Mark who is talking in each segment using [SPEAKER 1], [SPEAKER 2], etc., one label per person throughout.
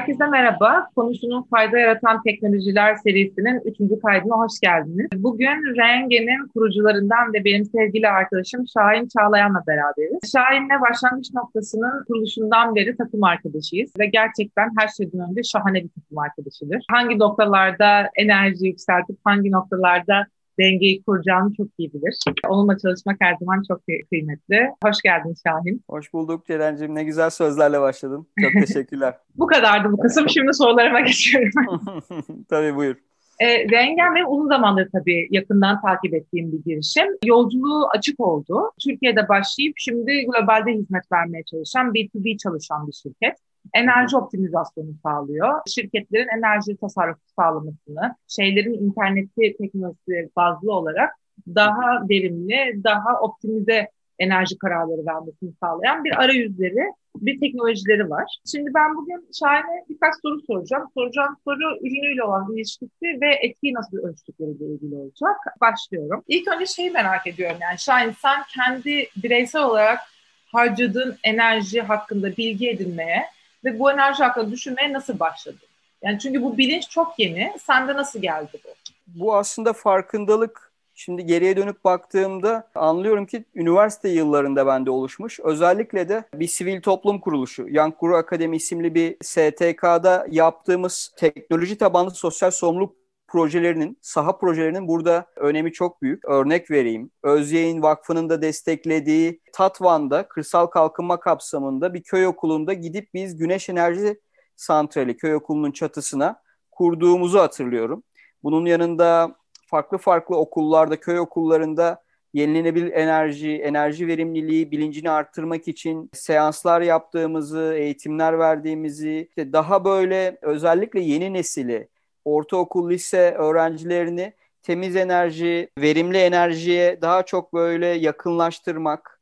[SPEAKER 1] Herkese merhaba. Konuşunun fayda yaratan teknolojiler serisinin üçüncü kaydına hoş geldiniz. Bugün Renge'nin kurucularından ve benim sevgili arkadaşım Şahin Çağlayan'la beraberiz. Şahin'le başlangıç noktasının kuruluşundan beri takım arkadaşıyız ve gerçekten her şeyden önce şahane bir takım arkadaşıdır. Hangi noktalarda enerji yükseltip hangi noktalarda dengeyi kuracağını çok iyi bilir. Onunla çalışmak her zaman çok kıymetli. Hoş geldin Şahin.
[SPEAKER 2] Hoş bulduk Ceren'cim. Ne güzel sözlerle başladın. Çok teşekkürler.
[SPEAKER 1] bu kadardı bu kısım. Şimdi sorularıma geçiyorum.
[SPEAKER 2] Tabii buyur.
[SPEAKER 1] E, Rengen benim uzun zamandır tabii yakından takip ettiğim bir girişim. Yolculuğu açık oldu. Türkiye'de başlayıp şimdi globalde hizmet vermeye çalışan, B2B çalışan bir şirket enerji optimizasyonu sağlıyor. Şirketlerin enerji tasarrufu sağlamasını, şeylerin interneti teknolojisi bazlı olarak daha verimli, daha optimize enerji kararları vermesini sağlayan bir arayüzleri, bir teknolojileri var. Şimdi ben bugün Şahin'e birkaç soru soracağım. Soracağım soru ürünüyle olan ilişkisi ve etkiyi nasıl ölçtükleriyle ilgili olacak. Başlıyorum. İlk önce şeyi merak ediyorum yani Şahin sen kendi bireysel olarak harcadığın enerji hakkında bilgi edinmeye ve bu enerji hakkında düşünmeye nasıl başladın? Yani çünkü bu bilinç çok yeni. Sende nasıl geldi bu?
[SPEAKER 2] Bu aslında farkındalık Şimdi geriye dönüp baktığımda anlıyorum ki üniversite yıllarında bende oluşmuş. Özellikle de bir sivil toplum kuruluşu, Young Guru Akademi isimli bir STK'da yaptığımız teknoloji tabanlı sosyal sorumluluk projelerinin, saha projelerinin burada önemi çok büyük. Örnek vereyim. Özyeğin Vakfı'nın da desteklediği Tatvan'da kırsal kalkınma kapsamında bir köy okulunda gidip biz güneş enerji santrali köy okulunun çatısına kurduğumuzu hatırlıyorum. Bunun yanında farklı farklı okullarda, köy okullarında yenilenebilir enerji, enerji verimliliği bilincini arttırmak için seanslar yaptığımızı, eğitimler verdiğimizi, işte daha böyle özellikle yeni nesili ortaokul, lise öğrencilerini temiz enerji, verimli enerjiye daha çok böyle yakınlaştırmak,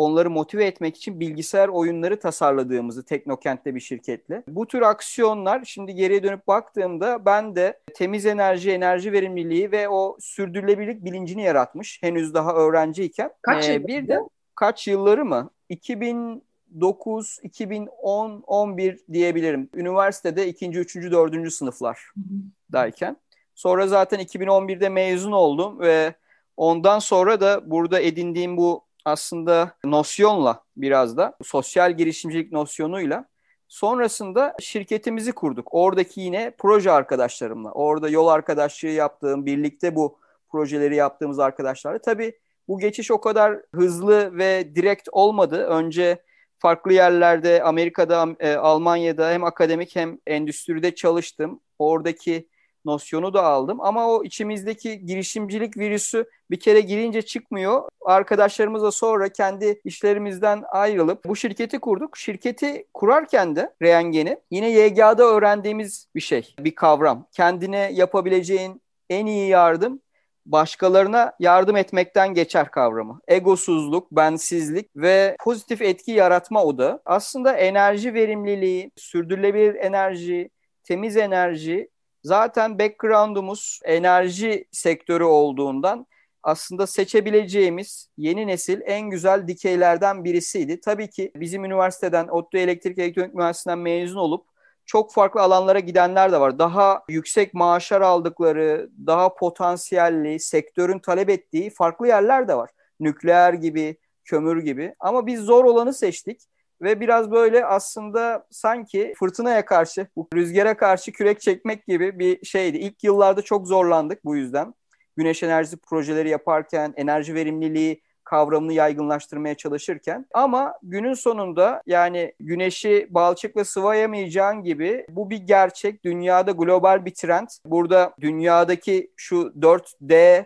[SPEAKER 2] onları motive etmek için bilgisayar oyunları tasarladığımızı Teknokent'te bir şirketle. Bu tür aksiyonlar şimdi geriye dönüp baktığımda ben de temiz enerji, enerji verimliliği ve o sürdürülebilirlik bilincini yaratmış henüz daha öğrenciyken.
[SPEAKER 1] Kaç ee, Bir de
[SPEAKER 2] kaç yılları mı? 2000 2009, 2010, 11 diyebilirim. Üniversitede ikinci, üçüncü, dördüncü sınıflardayken. Sonra zaten 2011'de mezun oldum ve ondan sonra da burada edindiğim bu aslında nosyonla biraz da sosyal girişimcilik nosyonuyla sonrasında şirketimizi kurduk. Oradaki yine proje arkadaşlarımla, orada yol arkadaşlığı yaptığım, birlikte bu projeleri yaptığımız arkadaşlarla. Tabii bu geçiş o kadar hızlı ve direkt olmadı. Önce farklı yerlerde Amerika'da, e, Almanya'da hem akademik hem endüstride çalıştım. Oradaki nosyonu da aldım ama o içimizdeki girişimcilik virüsü bir kere girince çıkmıyor. Arkadaşlarımızla sonra kendi işlerimizden ayrılıp bu şirketi kurduk. Şirketi kurarken de Reyengen'i yine YGA'da öğrendiğimiz bir şey, bir kavram. Kendine yapabileceğin en iyi yardım başkalarına yardım etmekten geçer kavramı. Egosuzluk, bensizlik ve pozitif etki yaratma odağı. Aslında enerji verimliliği, sürdürülebilir enerji, temiz enerji zaten background'umuz enerji sektörü olduğundan aslında seçebileceğimiz yeni nesil en güzel dikeylerden birisiydi. Tabii ki bizim üniversiteden, ODTÜ Elektrik Elektronik Mühendisliğinden mezun olup çok farklı alanlara gidenler de var. Daha yüksek maaşlar aldıkları, daha potansiyelli, sektörün talep ettiği farklı yerler de var. Nükleer gibi, kömür gibi. Ama biz zor olanı seçtik ve biraz böyle aslında sanki fırtınaya karşı, bu rüzgara karşı kürek çekmek gibi bir şeydi. İlk yıllarda çok zorlandık bu yüzden. Güneş enerjisi projeleri yaparken, enerji verimliliği kavramını yaygınlaştırmaya çalışırken ama günün sonunda yani güneşi balçıkla sıvayamayacağın gibi bu bir gerçek. Dünyada global bir trend. Burada dünyadaki şu 4D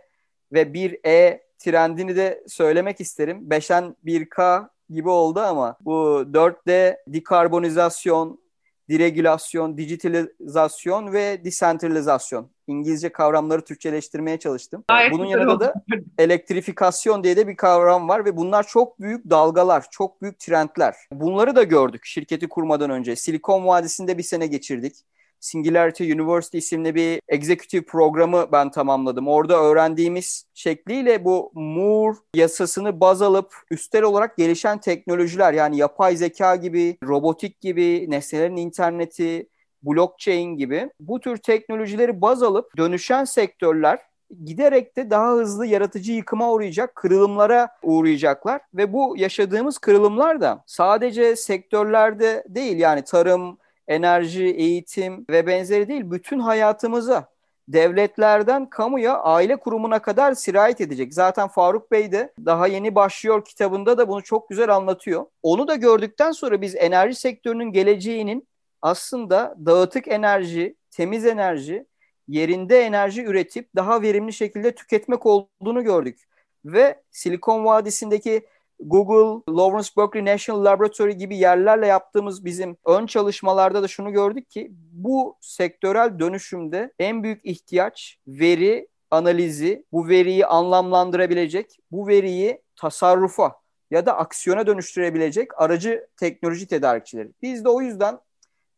[SPEAKER 2] ve 1E trendini de söylemek isterim. 5'en 1K gibi oldu ama bu 4D dekarbonizasyon, diregülasyon, dijitalizasyon ve desentralizasyon. İngilizce kavramları Türkçeleştirmeye çalıştım.
[SPEAKER 1] Gayet
[SPEAKER 2] Bunun yanında da elektrifikasyon diye de bir kavram var ve bunlar çok büyük dalgalar, çok büyük trendler. Bunları da gördük şirketi kurmadan önce. Silikon Vadisi'nde bir sene geçirdik. Singularity University isimli bir executive programı ben tamamladım. Orada öğrendiğimiz şekliyle bu Moore yasasını baz alıp üstel olarak gelişen teknolojiler yani yapay zeka gibi, robotik gibi, nesnelerin interneti, blockchain gibi bu tür teknolojileri baz alıp dönüşen sektörler giderek de daha hızlı yaratıcı yıkıma uğrayacak, kırılımlara uğrayacaklar ve bu yaşadığımız kırılımlar da sadece sektörlerde değil yani tarım, enerji, eğitim ve benzeri değil bütün hayatımıza devletlerden kamuya, aile kurumuna kadar sirayet edecek. Zaten Faruk Bey de daha yeni başlıyor kitabında da bunu çok güzel anlatıyor. Onu da gördükten sonra biz enerji sektörünün geleceğinin aslında dağıtık enerji, temiz enerji, yerinde enerji üretip daha verimli şekilde tüketmek olduğunu gördük. Ve Silikon Vadisi'ndeki Google, Lawrence Berkeley National Laboratory gibi yerlerle yaptığımız bizim ön çalışmalarda da şunu gördük ki bu sektörel dönüşümde en büyük ihtiyaç veri analizi, bu veriyi anlamlandırabilecek, bu veriyi tasarrufa ya da aksiyona dönüştürebilecek aracı teknoloji tedarikçileri. Biz de o yüzden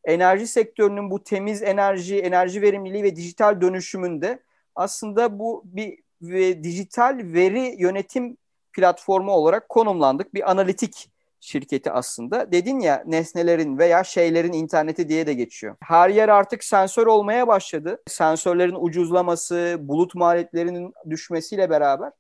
[SPEAKER 2] enerji sektörünün bu temiz enerji, enerji verimliliği ve dijital dönüşümünde aslında bu bir ve dijital veri yönetim platformu olarak konumlandık. Bir analitik şirketi aslında. Dedin ya nesnelerin veya şeylerin interneti diye de geçiyor. Her yer artık sensör olmaya başladı. Sensörlerin ucuzlaması, bulut maliyetlerinin düşmesiyle beraber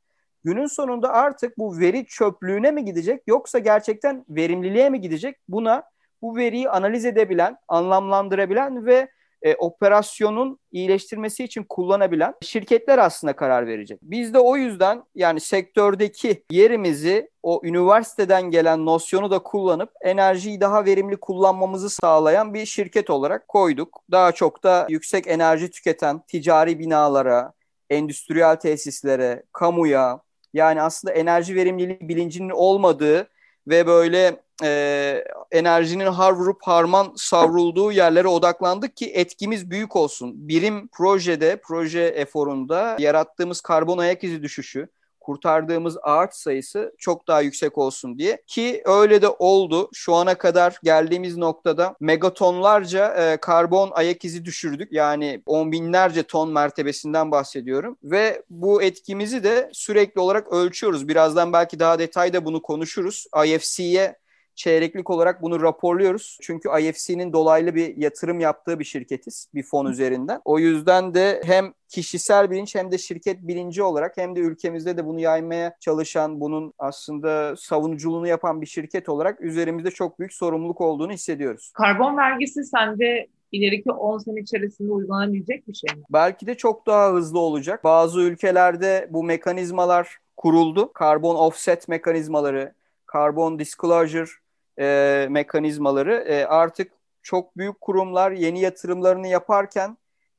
[SPEAKER 2] günün sonunda artık bu veri çöplüğüne mi gidecek yoksa gerçekten verimliliğe mi gidecek? Buna bu veriyi analiz edebilen, anlamlandırabilen ve e, operasyonun iyileştirmesi için kullanabilen şirketler aslında karar verecek. Biz de o yüzden yani sektördeki yerimizi o üniversiteden gelen nosyonu da kullanıp enerjiyi daha verimli kullanmamızı sağlayan bir şirket olarak koyduk. Daha çok da yüksek enerji tüketen ticari binalara, endüstriyel tesislere, kamuya yani aslında enerji verimliliği bilincinin olmadığı ve böyle e, enerjinin har vurup harman savrulduğu yerlere odaklandık ki etkimiz büyük olsun. Birim projede, proje eforunda yarattığımız karbon ayak izi düşüşü, kurtardığımız ağaç sayısı çok daha yüksek olsun diye. Ki öyle de oldu. Şu ana kadar geldiğimiz noktada megatonlarca e, karbon ayak izi düşürdük. Yani on binlerce ton mertebesinden bahsediyorum. Ve bu etkimizi de sürekli olarak ölçüyoruz. Birazdan belki daha detayda bunu konuşuruz. IFC'ye çeyreklik olarak bunu raporluyoruz. Çünkü IFC'nin dolaylı bir yatırım yaptığı bir şirketiz bir fon üzerinden. O yüzden de hem kişisel bilinç hem de şirket bilinci olarak hem de ülkemizde de bunu yaymaya çalışan, bunun aslında savunuculuğunu yapan bir şirket olarak üzerimizde çok büyük sorumluluk olduğunu hissediyoruz.
[SPEAKER 1] Karbon vergisi sence ileriki 10 sene içerisinde uygulanabilecek bir şey mi?
[SPEAKER 2] Belki de çok daha hızlı olacak. Bazı ülkelerde bu mekanizmalar kuruldu. Karbon offset mekanizmaları, karbon disclosure e, mekanizmaları e, artık çok büyük kurumlar yeni yatırımlarını yaparken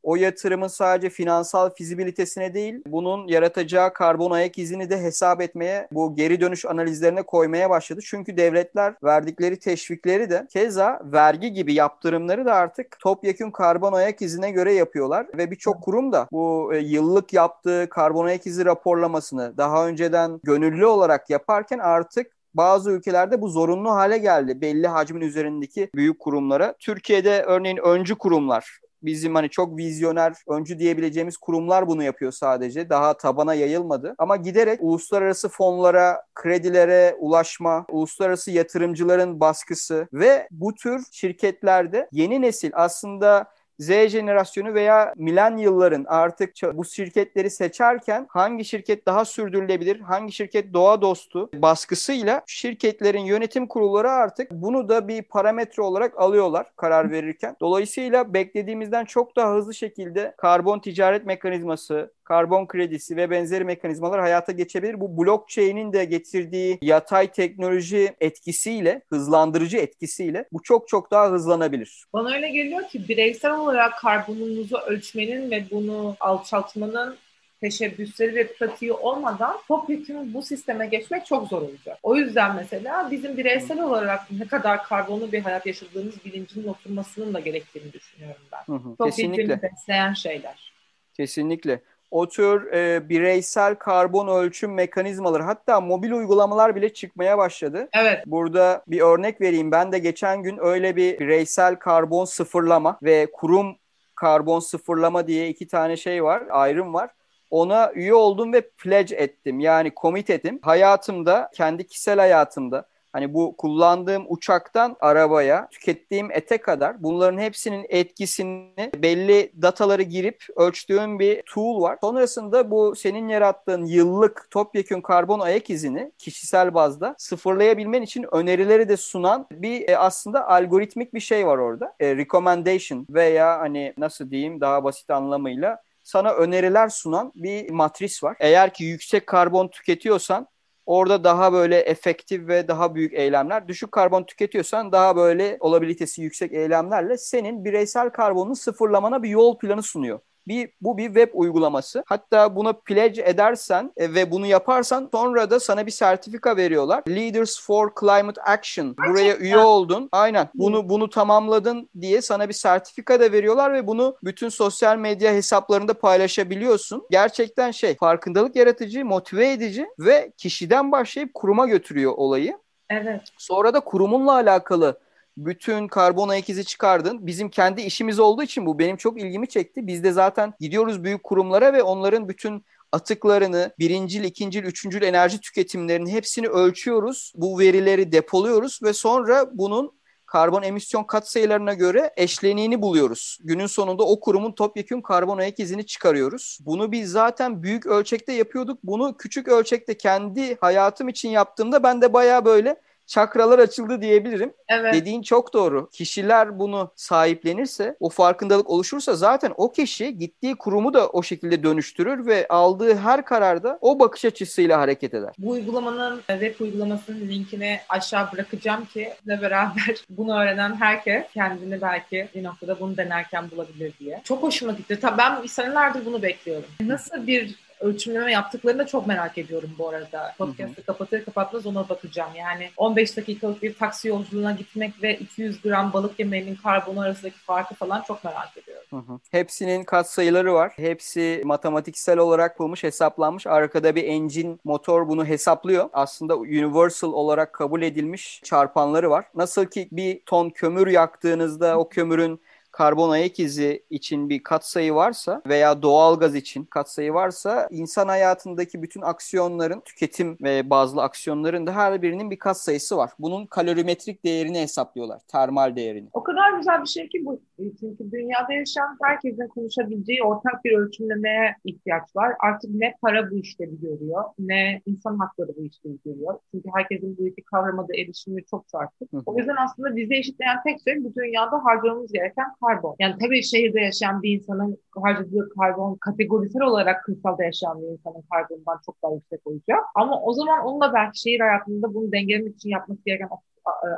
[SPEAKER 2] o yatırımın sadece finansal fizibilitesine değil, bunun yaratacağı karbon ayak izini de hesap etmeye, bu geri dönüş analizlerine koymaya başladı. Çünkü devletler verdikleri teşvikleri de keza vergi gibi yaptırımları da artık topyekun karbon ayak izine göre yapıyorlar ve birçok kurum da bu e, yıllık yaptığı karbon ayak izi raporlamasını daha önceden gönüllü olarak yaparken artık bazı ülkelerde bu zorunlu hale geldi belli hacmin üzerindeki büyük kurumlara. Türkiye'de örneğin öncü kurumlar bizim hani çok vizyoner, öncü diyebileceğimiz kurumlar bunu yapıyor sadece. Daha tabana yayılmadı. Ama giderek uluslararası fonlara, kredilere ulaşma, uluslararası yatırımcıların baskısı ve bu tür şirketlerde yeni nesil aslında Z jenerasyonu veya milenyılların artık bu şirketleri seçerken hangi şirket daha sürdürülebilir, hangi şirket doğa dostu baskısıyla şirketlerin yönetim kurulları artık bunu da bir parametre olarak alıyorlar karar verirken. Dolayısıyla beklediğimizden çok daha hızlı şekilde karbon ticaret mekanizması, karbon kredisi ve benzeri mekanizmalar hayata geçebilir. Bu blockchain'in de getirdiği yatay teknoloji etkisiyle, hızlandırıcı etkisiyle bu çok çok daha hızlanabilir.
[SPEAKER 1] Bana öyle geliyor ki bireysel karbonunuzu ölçmenin ve bunu alçaltmanın teşebbüsleri ve pratiği olmadan topyekun bu sisteme geçmek çok zor olacak. O yüzden mesela bizim bireysel olarak ne kadar karbonlu bir hayat yaşadığımız bilincinin oturmasının da gerektiğini düşünüyorum ben. Kesinlikle. besleyen şeyler.
[SPEAKER 2] Kesinlikle o tür e, bireysel karbon ölçüm mekanizmaları hatta mobil uygulamalar bile çıkmaya başladı.
[SPEAKER 1] Evet.
[SPEAKER 2] Burada bir örnek vereyim. Ben de geçen gün öyle bir bireysel karbon sıfırlama ve kurum karbon sıfırlama diye iki tane şey var, ayrım var. Ona üye oldum ve pledge ettim. Yani commit ettim. Hayatımda, kendi kişisel hayatımda Hani bu kullandığım uçaktan arabaya, tükettiğim ete kadar bunların hepsinin etkisini belli dataları girip ölçtüğüm bir tool var. Sonrasında bu senin yarattığın yıllık topyekün karbon ayak izini kişisel bazda sıfırlayabilmen için önerileri de sunan bir e, aslında algoritmik bir şey var orada. E, recommendation veya hani nasıl diyeyim daha basit anlamıyla sana öneriler sunan bir matris var. Eğer ki yüksek karbon tüketiyorsan orada daha böyle efektif ve daha büyük eylemler. Düşük karbon tüketiyorsan daha böyle olabilitesi yüksek eylemlerle senin bireysel karbonunu sıfırlamana bir yol planı sunuyor. Bir, bu bir web uygulaması. Hatta bunu pledge edersen e, ve bunu yaparsan sonra da sana bir sertifika veriyorlar. Leaders for Climate Action. Buraya üye oldun. Aynen. Bunu bunu tamamladın diye sana bir sertifika da veriyorlar ve bunu bütün sosyal medya hesaplarında paylaşabiliyorsun. Gerçekten şey farkındalık yaratıcı, motive edici ve kişiden başlayıp kuruma götürüyor olayı.
[SPEAKER 1] Evet.
[SPEAKER 2] Sonra da kurumunla alakalı bütün karbon ayak izi çıkardın. Bizim kendi işimiz olduğu için bu benim çok ilgimi çekti. Biz de zaten gidiyoruz büyük kurumlara ve onların bütün atıklarını, birincil, ikincil, üçüncül enerji tüketimlerinin hepsini ölçüyoruz. Bu verileri depoluyoruz ve sonra bunun karbon emisyon katsayılarına göre eşleniğini buluyoruz. Günün sonunda o kurumun topyekun karbon ayak izini çıkarıyoruz. Bunu biz zaten büyük ölçekte yapıyorduk. Bunu küçük ölçekte kendi hayatım için yaptığımda ben de baya böyle çakralar açıldı diyebilirim.
[SPEAKER 1] Evet.
[SPEAKER 2] Dediğin çok doğru. Kişiler bunu sahiplenirse, o farkındalık oluşursa zaten o kişi gittiği kurumu da o şekilde dönüştürür ve aldığı her kararda o bakış açısıyla hareket eder.
[SPEAKER 1] Bu uygulamanın web uygulamasının linkini aşağı bırakacağım ki de beraber bunu öğrenen herkes kendini belki bir noktada bunu denerken bulabilir diye. Çok hoşuma gitti. Tabii ben senelerdir bunu bekliyorum. Nasıl bir ölçümleme yaptıklarını da çok merak ediyorum bu arada. Podcast'ı kapatır kapatmaz ona bakacağım. Yani 15 dakikalık bir taksi yolculuğuna gitmek ve 200 gram balık yemeğinin karbonu arasındaki farkı falan çok merak ediyorum.
[SPEAKER 2] Hı hı. Hepsinin katsayıları var. Hepsi matematiksel olarak yapılmış, hesaplanmış. Arkada bir engine, motor bunu hesaplıyor. Aslında universal olarak kabul edilmiş çarpanları var. Nasıl ki bir ton kömür yaktığınızda o kömürün karbon ayak izi için bir katsayı varsa veya doğal gaz için katsayı varsa insan hayatındaki bütün aksiyonların tüketim ve bazı aksiyonların da her birinin bir katsayısı var. Bunun kalorimetrik değerini hesaplıyorlar. Termal değerini.
[SPEAKER 1] O kadar güzel bir şey ki bu. Çünkü dünyada yaşayan herkesin konuşabileceği ortak bir ölçümlemeye ihtiyaç var. Artık ne para bu işlevi görüyor ne insan hakları bu işlevi görüyor. Çünkü herkesin bu iki kavrama da erişimi çok farklı. O yüzden aslında bizi eşitleyen tek şey bu dünyada harcamamız gereken karbon. Yani tabii şehirde yaşayan bir insanın harcadığı karbon kategorisel olarak kırsalda yaşayan bir insanın karbonundan çok daha yüksek olacak. Ama o zaman onunla belki şehir hayatında bunu dengelemek için yapması gereken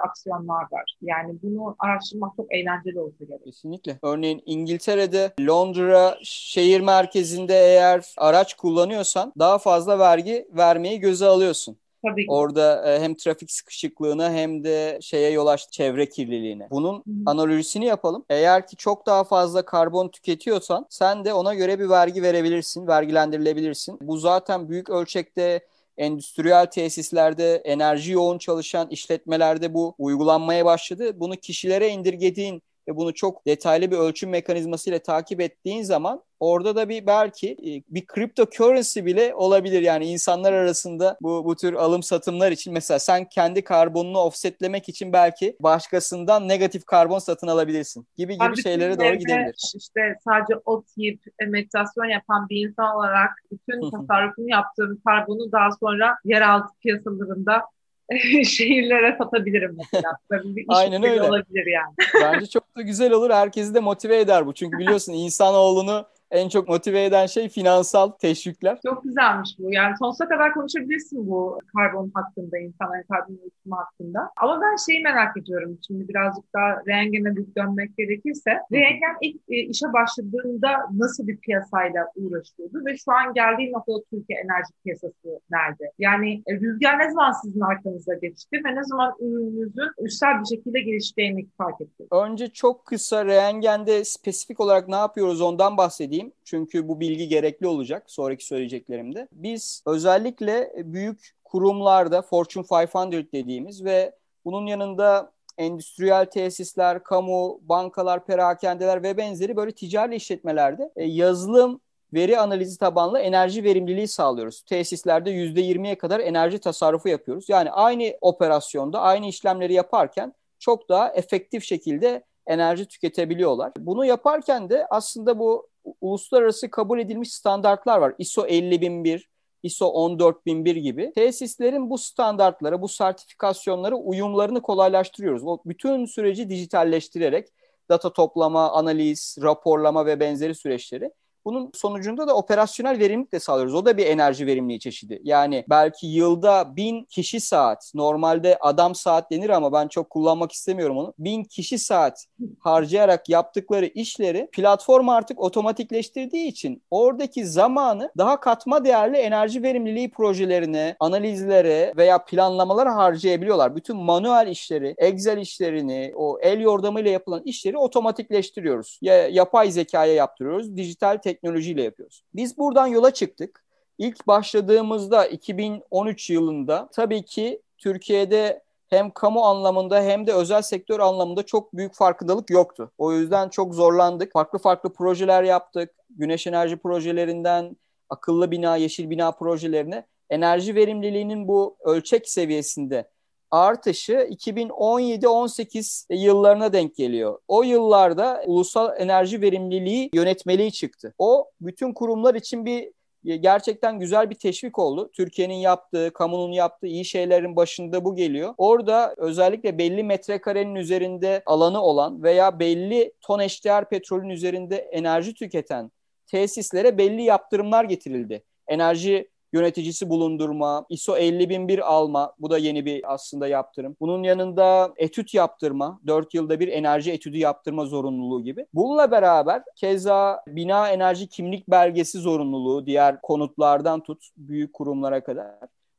[SPEAKER 1] aksiyonlar var. Yani bunu araştırmak çok eğlenceli olsa gerek.
[SPEAKER 2] Kesinlikle. Örneğin İngiltere'de Londra şehir merkezinde eğer araç kullanıyorsan daha fazla vergi vermeyi göze alıyorsun.
[SPEAKER 1] Tabii ki.
[SPEAKER 2] Orada e, hem trafik sıkışıklığına hem de şeye yol açtı çevre kirliliğine. Bunun Hı-hı. analojisini yapalım. Eğer ki çok daha fazla karbon tüketiyorsan sen de ona göre bir vergi verebilirsin, vergilendirilebilirsin. Bu zaten büyük ölçekte endüstriyel tesislerde, enerji yoğun çalışan işletmelerde bu uygulanmaya başladı. Bunu kişilere indirgediğin ve bunu çok detaylı bir ölçüm mekanizmasıyla takip ettiğin zaman orada da bir belki e, bir cryptocurrency bile olabilir. Yani insanlar arasında bu bu tür alım satımlar için mesela sen kendi karbonunu offsetlemek için belki başkasından negatif karbon satın alabilirsin gibi gibi Abi, şeylere doğru gidebilir.
[SPEAKER 1] İşte sadece ot yiyip e, meditasyon yapan bir insan olarak bütün tasarrufunu yaptığım karbonu daha sonra yeraltı piyasalarında şehirlere satabilirim mesela. Bir iş
[SPEAKER 2] Aynen öyle.
[SPEAKER 1] olabilir yani.
[SPEAKER 2] Bence çok da güzel olur. Herkesi de motive eder bu. Çünkü biliyorsun insanoğlunu en çok motive eden şey finansal teşvikler.
[SPEAKER 1] Çok güzelmiş bu. Yani sonsuza kadar konuşabilirsin bu karbon hakkında, insanların karbon üretimi hakkında. Ama ben şeyi merak ediyorum. Şimdi birazcık daha Rengen'e bir dönmek gerekirse. Rengen ilk e, işe başladığında nasıl bir piyasayla uğraşıyordu ve şu an geldiği noktada Türkiye enerji piyasası nerede? Yani e, rüzgar ne zaman sizin arkanıza geçti ve ne zaman ürününüzün üstel bir şekilde geliştiğini fark ettiniz?
[SPEAKER 2] Önce çok kısa Rengen'de spesifik olarak ne yapıyoruz ondan bahsedeyim söyleyeyim. Çünkü bu bilgi gerekli olacak sonraki söyleyeceklerimde. Biz özellikle büyük kurumlarda Fortune 500 dediğimiz ve bunun yanında endüstriyel tesisler, kamu, bankalar, perakendeler ve benzeri böyle ticari işletmelerde e, yazılım veri analizi tabanlı enerji verimliliği sağlıyoruz. Tesislerde %20'ye kadar enerji tasarrufu yapıyoruz. Yani aynı operasyonda aynı işlemleri yaparken çok daha efektif şekilde enerji tüketebiliyorlar. Bunu yaparken de aslında bu uluslararası kabul edilmiş standartlar var. ISO 50001, ISO 14001 gibi tesislerin bu standartlara, bu sertifikasyonlara uyumlarını kolaylaştırıyoruz. O bütün süreci dijitalleştirerek data toplama, analiz, raporlama ve benzeri süreçleri bunun sonucunda da operasyonel verimlilik de sağlıyoruz. O da bir enerji verimliliği çeşidi. Yani belki yılda bin kişi saat, normalde adam saat denir ama ben çok kullanmak istemiyorum onu. Bin kişi saat harcayarak yaptıkları işleri platform artık otomatikleştirdiği için oradaki zamanı daha katma değerli enerji verimliliği projelerine, analizlere veya planlamalara harcayabiliyorlar. Bütün manuel işleri, Excel işlerini, o el yordamıyla yapılan işleri otomatikleştiriyoruz. Ya yapay zekaya yaptırıyoruz, dijital teknolojiyle yapıyoruz. Biz buradan yola çıktık. İlk başladığımızda 2013 yılında tabii ki Türkiye'de hem kamu anlamında hem de özel sektör anlamında çok büyük farkındalık yoktu. O yüzden çok zorlandık. Farklı farklı projeler yaptık. Güneş enerji projelerinden akıllı bina, yeşil bina projelerine enerji verimliliğinin bu ölçek seviyesinde artışı 2017-18 yıllarına denk geliyor. O yıllarda ulusal enerji verimliliği yönetmeliği çıktı. O bütün kurumlar için bir gerçekten güzel bir teşvik oldu. Türkiye'nin yaptığı, kamunun yaptığı iyi şeylerin başında bu geliyor. Orada özellikle belli metrekarenin üzerinde alanı olan veya belli ton eşdeğer petrolün üzerinde enerji tüketen tesislere belli yaptırımlar getirildi. Enerji yöneticisi bulundurma, ISO 50001 alma. Bu da yeni bir aslında yaptırım. Bunun yanında etüt yaptırma, 4 yılda bir enerji etüdü yaptırma zorunluluğu gibi. Bununla beraber keza bina enerji kimlik belgesi zorunluluğu diğer konutlardan tut büyük kurumlara kadar.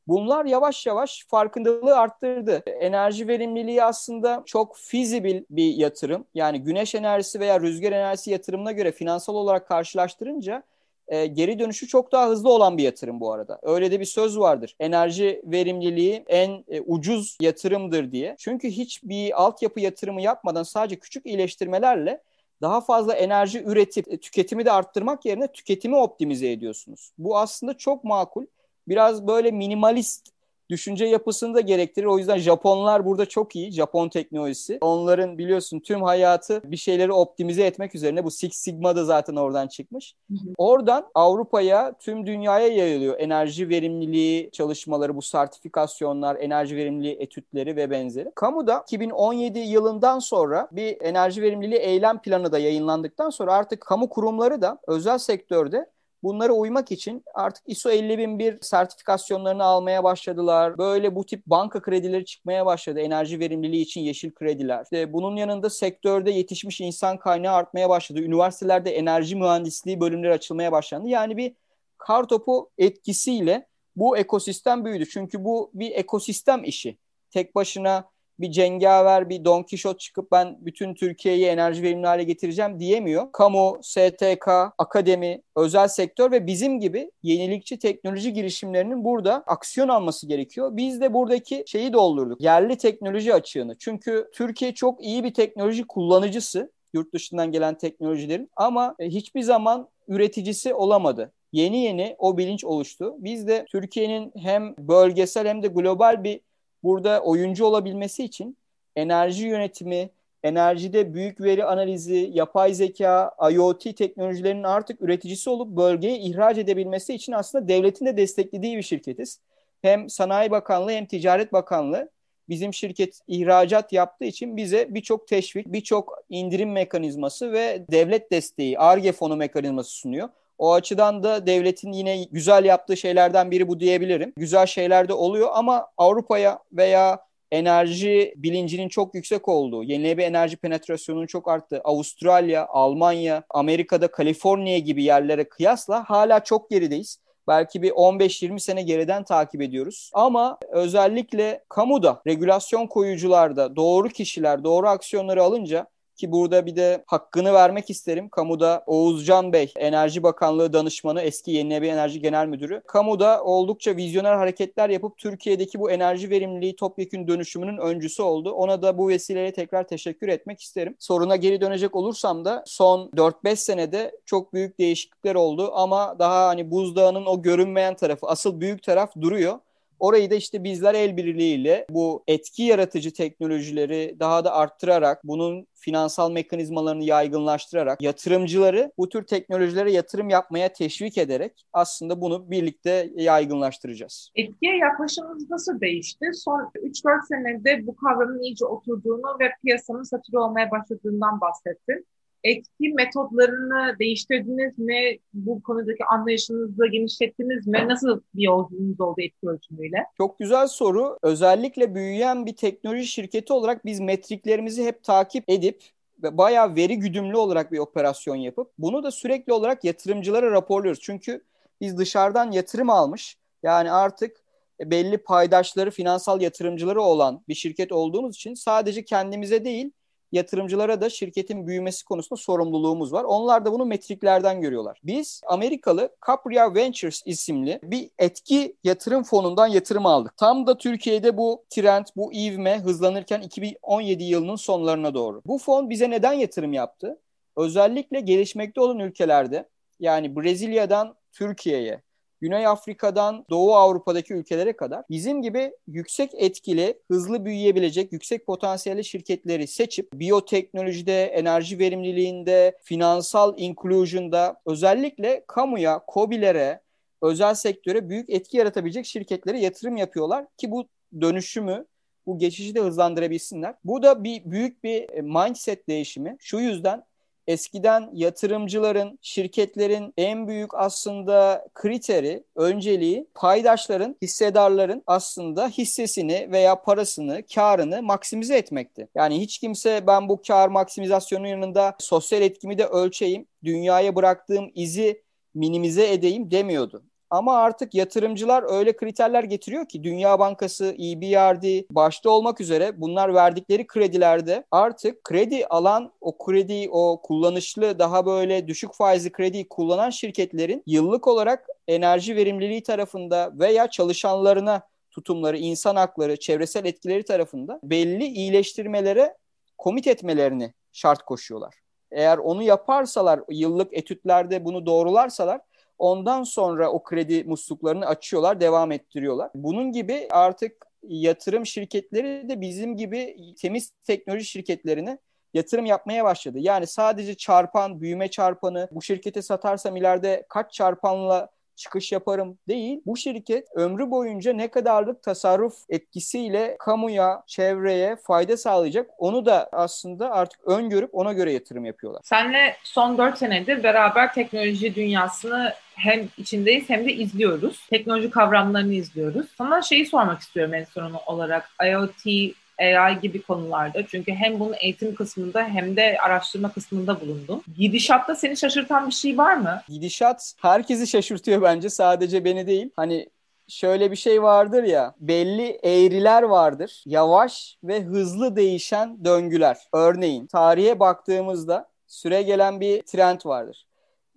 [SPEAKER 2] Bunlar yavaş yavaş farkındalığı arttırdı. Enerji verimliliği aslında çok fizibil bir yatırım. Yani güneş enerjisi veya rüzgar enerjisi yatırımına göre finansal olarak karşılaştırınca e, geri dönüşü çok daha hızlı olan bir yatırım bu arada. Öyle de bir söz vardır. Enerji verimliliği en e, ucuz yatırımdır diye. Çünkü hiçbir altyapı yatırımı yapmadan sadece küçük iyileştirmelerle daha fazla enerji üretip e, tüketimi de arttırmak yerine tüketimi optimize ediyorsunuz. Bu aslında çok makul. Biraz böyle minimalist düşünce yapısını da gerektirir. O yüzden Japonlar burada çok iyi. Japon teknolojisi. Onların biliyorsun tüm hayatı bir şeyleri optimize etmek üzerine. Bu Six Sigma da zaten oradan çıkmış. Oradan Avrupa'ya, tüm dünyaya yayılıyor enerji verimliliği çalışmaları, bu sertifikasyonlar, enerji verimliliği etütleri ve benzeri. Kamuda 2017 yılından sonra bir enerji verimliliği eylem planı da yayınlandıktan sonra artık kamu kurumları da özel sektörde Bunlara uymak için artık ISO 50001 sertifikasyonlarını almaya başladılar. Böyle bu tip banka kredileri çıkmaya başladı. Enerji verimliliği için yeşil krediler. İşte bunun yanında sektörde yetişmiş insan kaynağı artmaya başladı. Üniversitelerde enerji mühendisliği bölümleri açılmaya başlandı. Yani bir kar topu etkisiyle bu ekosistem büyüdü. Çünkü bu bir ekosistem işi. Tek başına bir cengaver, bir Don Kişot çıkıp ben bütün Türkiye'yi enerji verimli hale getireceğim diyemiyor. Kamu, STK, akademi, özel sektör ve bizim gibi yenilikçi teknoloji girişimlerinin burada aksiyon alması gerekiyor. Biz de buradaki şeyi doldurduk. Yerli teknoloji açığını. Çünkü Türkiye çok iyi bir teknoloji kullanıcısı yurt dışından gelen teknolojilerin ama e, hiçbir zaman üreticisi olamadı yeni yeni o bilinç oluştu. Biz de Türkiye'nin hem bölgesel hem de global bir burada oyuncu olabilmesi için enerji yönetimi, enerjide büyük veri analizi, yapay zeka, IoT teknolojilerinin artık üreticisi olup bölgeye ihraç edebilmesi için aslında devletin de desteklediği bir şirketiz. Hem Sanayi Bakanlığı hem Ticaret Bakanlığı bizim şirket ihracat yaptığı için bize birçok teşvik, birçok indirim mekanizması ve devlet desteği, ARGE fonu mekanizması sunuyor. O açıdan da devletin yine güzel yaptığı şeylerden biri bu diyebilirim. Güzel şeyler de oluyor ama Avrupa'ya veya enerji bilincinin çok yüksek olduğu, yenilenebilir enerji penetrasyonunun çok arttığı Avustralya, Almanya, Amerika'da Kaliforniya gibi yerlere kıyasla hala çok gerideyiz. Belki bir 15-20 sene geriden takip ediyoruz. Ama özellikle kamuda, regülasyon koyucularda doğru kişiler, doğru aksiyonları alınca ki burada bir de hakkını vermek isterim. Kamuda Oğuzcan Bey, Enerji Bakanlığı danışmanı, eski Yenilenebilir Enerji Genel Müdürü. Kamuda oldukça vizyoner hareketler yapıp Türkiye'deki bu enerji verimliliği topyekün dönüşümünün öncüsü oldu. Ona da bu vesileyle tekrar teşekkür etmek isterim. Soruna geri dönecek olursam da son 4-5 senede çok büyük değişiklikler oldu ama daha hani buzdağının o görünmeyen tarafı, asıl büyük taraf duruyor. Orayı da işte bizler el birliğiyle bu etki yaratıcı teknolojileri daha da arttırarak bunun finansal mekanizmalarını yaygınlaştırarak yatırımcıları bu tür teknolojilere yatırım yapmaya teşvik ederek aslında bunu birlikte yaygınlaştıracağız.
[SPEAKER 1] Etkiye yaklaşımımız nasıl değişti? Son 3-4 senede bu kavramın iyice oturduğunu ve piyasanın satır olmaya başladığından bahsettin etki metodlarını değiştirdiniz mi? Bu konudaki anlayışınızı genişlettiniz mi? Nasıl bir yolculuğunuz oldu etki ölçümüyle?
[SPEAKER 2] Çok güzel soru. Özellikle büyüyen bir teknoloji şirketi olarak biz metriklerimizi hep takip edip ve bayağı veri güdümlü olarak bir operasyon yapıp bunu da sürekli olarak yatırımcılara raporluyoruz. Çünkü biz dışarıdan yatırım almış yani artık belli paydaşları, finansal yatırımcıları olan bir şirket olduğumuz için sadece kendimize değil yatırımcılara da şirketin büyümesi konusunda sorumluluğumuz var. Onlar da bunu metriklerden görüyorlar. Biz Amerikalı Capria Ventures isimli bir etki yatırım fonundan yatırım aldık. Tam da Türkiye'de bu trend, bu ivme hızlanırken 2017 yılının sonlarına doğru. Bu fon bize neden yatırım yaptı? Özellikle gelişmekte olan ülkelerde yani Brezilya'dan Türkiye'ye, Güney Afrika'dan Doğu Avrupa'daki ülkelere kadar bizim gibi yüksek etkili, hızlı büyüyebilecek, yüksek potansiyelli şirketleri seçip biyoteknolojide, enerji verimliliğinde, finansal inclusion'da özellikle kamuya, COBİ'lere, özel sektöre büyük etki yaratabilecek şirketlere yatırım yapıyorlar ki bu dönüşümü bu geçişi de hızlandırabilsinler. Bu da bir büyük bir mindset değişimi. Şu yüzden eskiden yatırımcıların, şirketlerin en büyük aslında kriteri, önceliği paydaşların, hissedarların aslında hissesini veya parasını, karını maksimize etmekti. Yani hiç kimse ben bu kar maksimizasyonun yanında sosyal etkimi de ölçeyim, dünyaya bıraktığım izi minimize edeyim demiyordu. Ama artık yatırımcılar öyle kriterler getiriyor ki Dünya Bankası, EBRD başta olmak üzere bunlar verdikleri kredilerde artık kredi alan o kredi, o kullanışlı daha böyle düşük faizli krediyi kullanan şirketlerin yıllık olarak enerji verimliliği tarafında veya çalışanlarına tutumları, insan hakları, çevresel etkileri tarafında belli iyileştirmelere komit etmelerini şart koşuyorlar. Eğer onu yaparsalar, yıllık etütlerde bunu doğrularsalar Ondan sonra o kredi musluklarını açıyorlar, devam ettiriyorlar. Bunun gibi artık yatırım şirketleri de bizim gibi temiz teknoloji şirketlerine yatırım yapmaya başladı. Yani sadece çarpan, büyüme çarpanı, bu şirkete satarsam ileride kaç çarpanla çıkış yaparım değil. Bu şirket ömrü boyunca ne kadarlık tasarruf etkisiyle kamuya, çevreye fayda sağlayacak onu da aslında artık öngörüp ona göre yatırım yapıyorlar.
[SPEAKER 1] Senle son 4 senedir beraber teknoloji dünyasını hem içindeyiz hem de izliyoruz. Teknoloji kavramlarını izliyoruz. Sana şeyi sormak istiyorum en son olarak. IoT AI gibi konularda. Çünkü hem bunun eğitim kısmında hem de araştırma kısmında bulundum. Gidişatta seni şaşırtan bir şey var mı?
[SPEAKER 2] Gidişat herkesi şaşırtıyor bence. Sadece beni değil. Hani şöyle bir şey vardır ya belli eğriler vardır. Yavaş ve hızlı değişen döngüler. Örneğin tarihe baktığımızda süre gelen bir trend vardır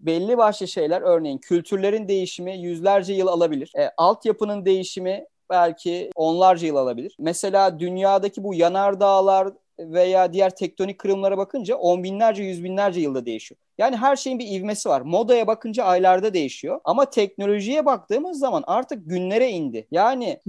[SPEAKER 2] belli başlı şeyler örneğin kültürlerin değişimi yüzlerce yıl alabilir. E, altyapının değişimi belki onlarca yıl alabilir. Mesela dünyadaki bu yanardağlar veya diğer tektonik kırımlara bakınca on binlerce, yüz binlerce yılda değişiyor. Yani her şeyin bir ivmesi var. Modaya bakınca aylarda değişiyor. Ama teknolojiye baktığımız zaman artık günlere indi. Yani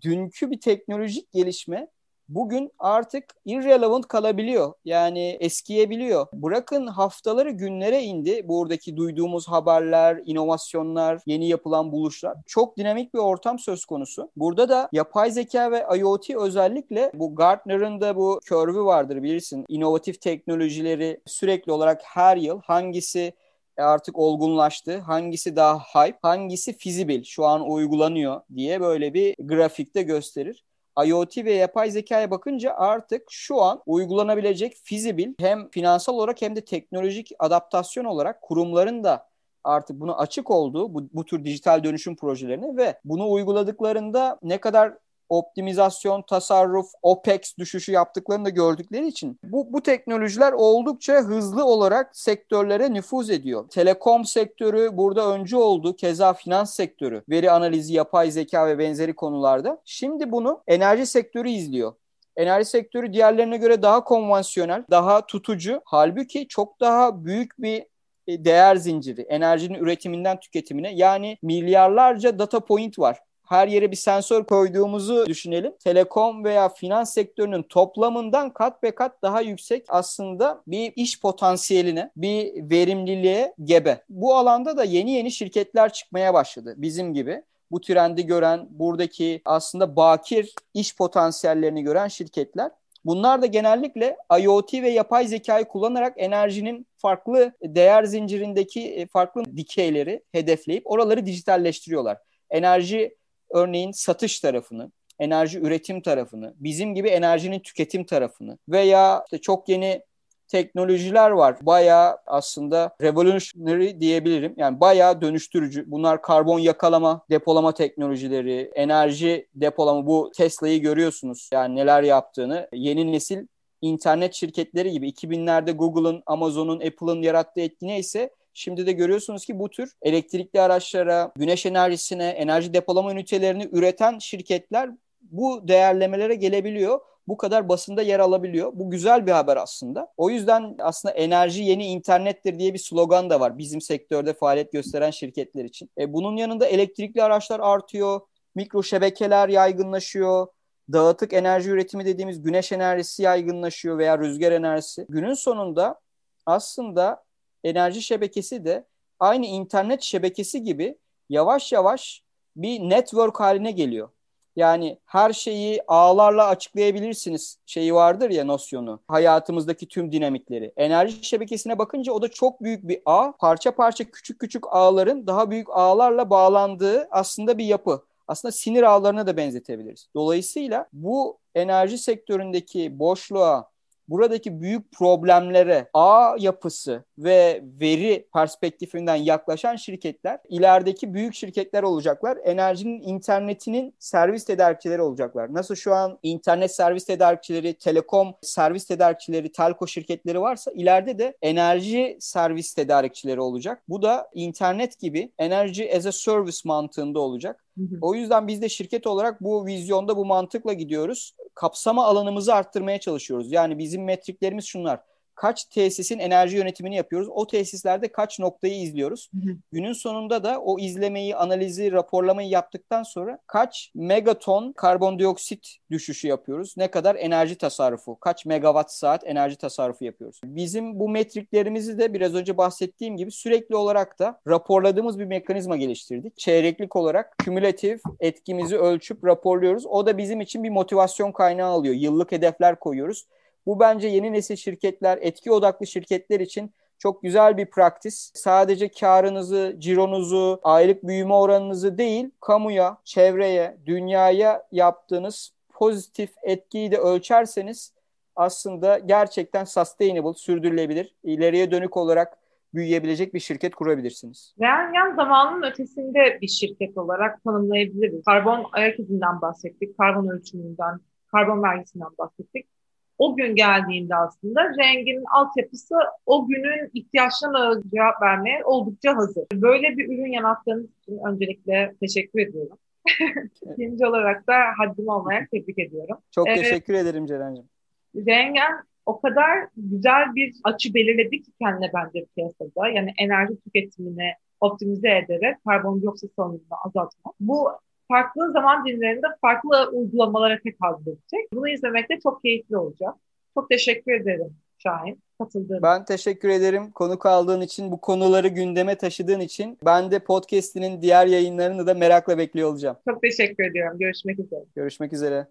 [SPEAKER 2] dünkü bir teknolojik gelişme bugün artık irrelevant kalabiliyor. Yani eskiyebiliyor. Bırakın haftaları günlere indi buradaki duyduğumuz haberler, inovasyonlar, yeni yapılan buluşlar. Çok dinamik bir ortam söz konusu. Burada da yapay zeka ve IoT özellikle bu Gartner'ın da bu körvü vardır bilirsin. İnovatif teknolojileri sürekli olarak her yıl hangisi artık olgunlaştı. Hangisi daha hype, hangisi feasible şu an uygulanıyor diye böyle bir grafikte gösterir. IoT ve yapay zekaya bakınca artık şu an uygulanabilecek fizibil hem finansal olarak hem de teknolojik adaptasyon olarak kurumların da artık bunu açık olduğu bu, bu tür dijital dönüşüm projelerine ve bunu uyguladıklarında ne kadar optimizasyon, tasarruf, OPEX düşüşü yaptıklarını da gördükleri için bu, bu teknolojiler oldukça hızlı olarak sektörlere nüfuz ediyor. Telekom sektörü burada öncü oldu. Keza finans sektörü, veri analizi, yapay zeka ve benzeri konularda. Şimdi bunu enerji sektörü izliyor. Enerji sektörü diğerlerine göre daha konvansiyonel, daha tutucu. Halbuki çok daha büyük bir e, değer zinciri, enerjinin üretiminden tüketimine yani milyarlarca data point var her yere bir sensör koyduğumuzu düşünelim. Telekom veya finans sektörünün toplamından kat be kat daha yüksek aslında bir iş potansiyeline, bir verimliliğe gebe. Bu alanda da yeni yeni şirketler çıkmaya başladı bizim gibi bu trendi gören, buradaki aslında bakir iş potansiyellerini gören şirketler. Bunlar da genellikle IoT ve yapay zekayı kullanarak enerjinin farklı değer zincirindeki e, farklı dikeyleri hedefleyip oraları dijitalleştiriyorlar. Enerji örneğin satış tarafını, enerji üretim tarafını, bizim gibi enerjinin tüketim tarafını veya işte çok yeni teknolojiler var. Bayağı aslında revolutionary diyebilirim. Yani bayağı dönüştürücü. Bunlar karbon yakalama, depolama teknolojileri, enerji depolama. Bu Tesla'yı görüyorsunuz. Yani neler yaptığını. Yeni nesil internet şirketleri gibi 2000'lerde Google'ın, Amazon'un, Apple'ın yarattığı etki neyse Şimdi de görüyorsunuz ki bu tür elektrikli araçlara, güneş enerjisine, enerji depolama ünitelerini üreten şirketler bu değerlemelere gelebiliyor bu kadar basında yer alabiliyor. Bu güzel bir haber aslında. O yüzden aslında enerji yeni internettir diye bir slogan da var bizim sektörde faaliyet gösteren şirketler için. E, bunun yanında elektrikli araçlar artıyor, mikro şebekeler yaygınlaşıyor, dağıtık enerji üretimi dediğimiz güneş enerjisi yaygınlaşıyor veya rüzgar enerjisi. Günün sonunda aslında enerji şebekesi de aynı internet şebekesi gibi yavaş yavaş bir network haline geliyor. Yani her şeyi ağlarla açıklayabilirsiniz şeyi vardır ya nosyonu. Hayatımızdaki tüm dinamikleri. Enerji şebekesine bakınca o da çok büyük bir ağ. Parça parça küçük küçük ağların daha büyük ağlarla bağlandığı aslında bir yapı. Aslında sinir ağlarına da benzetebiliriz. Dolayısıyla bu enerji sektöründeki boşluğa buradaki büyük problemlere ağ yapısı ve veri perspektifinden yaklaşan şirketler ilerideki büyük şirketler olacaklar. Enerjinin internetinin servis tedarikçileri olacaklar. Nasıl şu an internet servis tedarikçileri, telekom servis tedarikçileri, telko şirketleri varsa ileride de enerji servis tedarikçileri olacak. Bu da internet gibi enerji as a service mantığında olacak. O yüzden biz de şirket olarak bu vizyonda bu mantıkla gidiyoruz. Kapsama alanımızı arttırmaya çalışıyoruz. Yani bizim metriklerimiz şunlar kaç tesisin enerji yönetimini yapıyoruz. O tesislerde kaç noktayı izliyoruz. Hı hı. Günün sonunda da o izlemeyi, analizi, raporlamayı yaptıktan sonra kaç megaton karbondioksit düşüşü yapıyoruz. Ne kadar enerji tasarrufu, kaç megawatt saat enerji tasarrufu yapıyoruz. Bizim bu metriklerimizi de biraz önce bahsettiğim gibi sürekli olarak da raporladığımız bir mekanizma geliştirdik. Çeyreklik olarak kümülatif etkimizi ölçüp raporluyoruz. O da bizim için bir motivasyon kaynağı alıyor. Yıllık hedefler koyuyoruz bu bence yeni nesil şirketler, etki odaklı şirketler için çok güzel bir praktis. Sadece karınızı, cironuzu, aylık büyüme oranınızı değil, kamuya, çevreye, dünyaya yaptığınız pozitif etkiyi de ölçerseniz aslında gerçekten sustainable, sürdürülebilir, ileriye dönük olarak büyüyebilecek bir şirket kurabilirsiniz.
[SPEAKER 1] Yani yan zamanın ötesinde bir şirket olarak tanımlayabiliriz. Karbon ayak izinden bahsettik, karbon ölçümünden, karbon vergisinden bahsettik o gün geldiğinde aslında rengin altyapısı o günün ihtiyaçlarına cevap vermeye oldukça hazır. Böyle bir ürün yarattığınız için öncelikle teşekkür ediyorum. İkinci olarak da haddim olmaya tebrik ediyorum.
[SPEAKER 2] Çok ee, teşekkür ederim Ceren'cim.
[SPEAKER 1] Rengen o kadar güzel bir açı belirledi ki kendine bence piyasada. Yani enerji tüketimini optimize ederek karbondioksit salınımını azaltmak. Bu farklı zaman dilimlerinde farklı uygulamalara tekabül edecek. Bunu izlemek de çok keyifli olacak. Çok teşekkür ederim Şahin katıldığın
[SPEAKER 2] Ben teşekkür ederim konuk aldığın için, bu konuları gündeme taşıdığın için. Ben de podcast'inin diğer yayınlarını da merakla bekliyor olacağım.
[SPEAKER 1] Çok teşekkür ediyorum. Görüşmek üzere.
[SPEAKER 2] Görüşmek üzere.